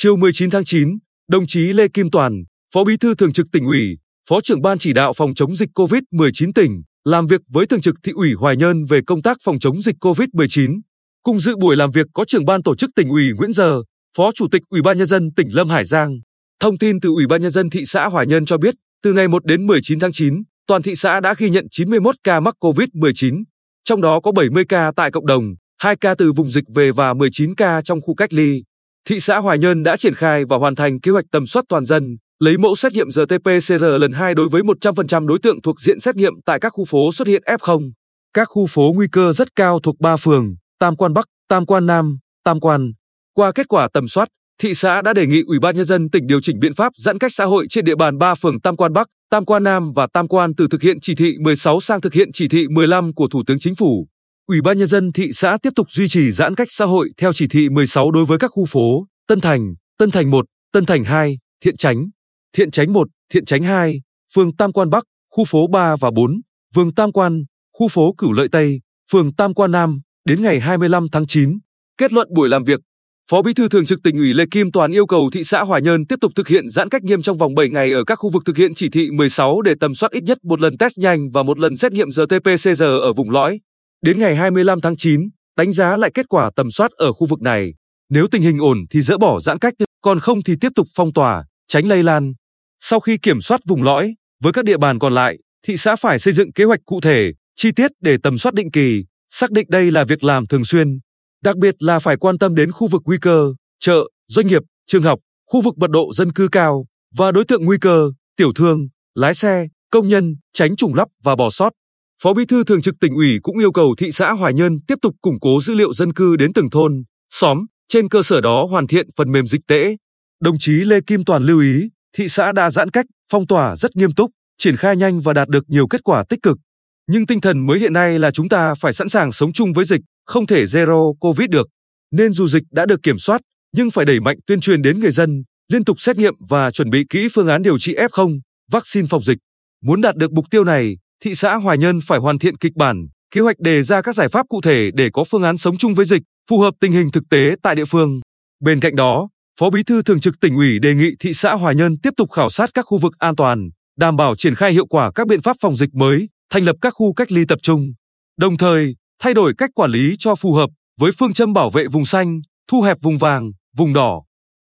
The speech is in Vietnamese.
Chiều 19 tháng 9, đồng chí Lê Kim Toàn, Phó Bí thư Thường trực tỉnh ủy, Phó trưởng ban chỉ đạo phòng chống dịch COVID-19 tỉnh, làm việc với Thường trực thị ủy Hoài Nhơn về công tác phòng chống dịch COVID-19. Cùng dự buổi làm việc có trưởng ban tổ chức tỉnh ủy Nguyễn Giờ, Phó Chủ tịch Ủy ban nhân dân tỉnh Lâm Hải Giang. Thông tin từ Ủy ban nhân dân thị xã Hoài Nhơn cho biết, từ ngày 1 đến 19 tháng 9, toàn thị xã đã ghi nhận 91 ca mắc COVID-19, trong đó có 70 ca tại cộng đồng, 2 ca từ vùng dịch về và 19 ca trong khu cách ly. Thị xã Hoài Nhơn đã triển khai và hoàn thành kế hoạch tầm soát toàn dân, lấy mẫu xét nghiệm RT-PCR lần 2 đối với 100% đối tượng thuộc diện xét nghiệm tại các khu phố xuất hiện F0. Các khu phố nguy cơ rất cao thuộc 3 phường, Tam Quan Bắc, Tam Quan Nam, Tam Quan. Qua kết quả tầm soát, thị xã đã đề nghị Ủy ban nhân dân tỉnh điều chỉnh biện pháp giãn cách xã hội trên địa bàn 3 phường Tam Quan Bắc, Tam Quan Nam và Tam Quan từ thực hiện chỉ thị 16 sang thực hiện chỉ thị 15 của Thủ tướng Chính phủ. Ủy ban nhân dân thị xã tiếp tục duy trì giãn cách xã hội theo chỉ thị 16 đối với các khu phố Tân Thành, Tân Thành 1, Tân Thành 2, Thiện Chánh, Thiện Chánh 1, Thiện Chánh 2, phường Tam Quan Bắc, khu phố 3 và 4, phường Tam Quan, khu phố Cửu Lợi Tây, phường Tam Quan Nam đến ngày 25 tháng 9. Kết luận buổi làm việc, Phó Bí thư Thường trực Tỉnh ủy Lê Kim Toàn yêu cầu thị xã Hòa Nhơn tiếp tục thực hiện giãn cách nghiêm trong vòng 7 ngày ở các khu vực thực hiện chỉ thị 16 để tầm soát ít nhất một lần test nhanh và một lần xét nghiệm RT-PCR ở vùng lõi. Đến ngày 25 tháng 9, đánh giá lại kết quả tầm soát ở khu vực này. Nếu tình hình ổn thì dỡ bỏ giãn cách, còn không thì tiếp tục phong tỏa, tránh lây lan. Sau khi kiểm soát vùng lõi, với các địa bàn còn lại, thị xã phải xây dựng kế hoạch cụ thể, chi tiết để tầm soát định kỳ, xác định đây là việc làm thường xuyên. Đặc biệt là phải quan tâm đến khu vực nguy cơ, chợ, doanh nghiệp, trường học, khu vực mật độ dân cư cao và đối tượng nguy cơ, tiểu thương, lái xe, công nhân, tránh trùng lắp và bỏ sót. Phó Bí thư Thường trực tỉnh ủy cũng yêu cầu thị xã Hoài Nhơn tiếp tục củng cố dữ liệu dân cư đến từng thôn, xóm, trên cơ sở đó hoàn thiện phần mềm dịch tễ. Đồng chí Lê Kim Toàn lưu ý, thị xã đã giãn cách, phong tỏa rất nghiêm túc, triển khai nhanh và đạt được nhiều kết quả tích cực. Nhưng tinh thần mới hiện nay là chúng ta phải sẵn sàng sống chung với dịch, không thể zero Covid được. Nên dù dịch đã được kiểm soát, nhưng phải đẩy mạnh tuyên truyền đến người dân, liên tục xét nghiệm và chuẩn bị kỹ phương án điều trị F0, vaccine phòng dịch. Muốn đạt được mục tiêu này, thị xã Hòa Nhân phải hoàn thiện kịch bản, kế hoạch đề ra các giải pháp cụ thể để có phương án sống chung với dịch, phù hợp tình hình thực tế tại địa phương. Bên cạnh đó, Phó Bí thư Thường trực tỉnh ủy đề nghị thị xã Hòa Nhân tiếp tục khảo sát các khu vực an toàn, đảm bảo triển khai hiệu quả các biện pháp phòng dịch mới, thành lập các khu cách ly tập trung. Đồng thời, thay đổi cách quản lý cho phù hợp với phương châm bảo vệ vùng xanh, thu hẹp vùng vàng, vùng đỏ.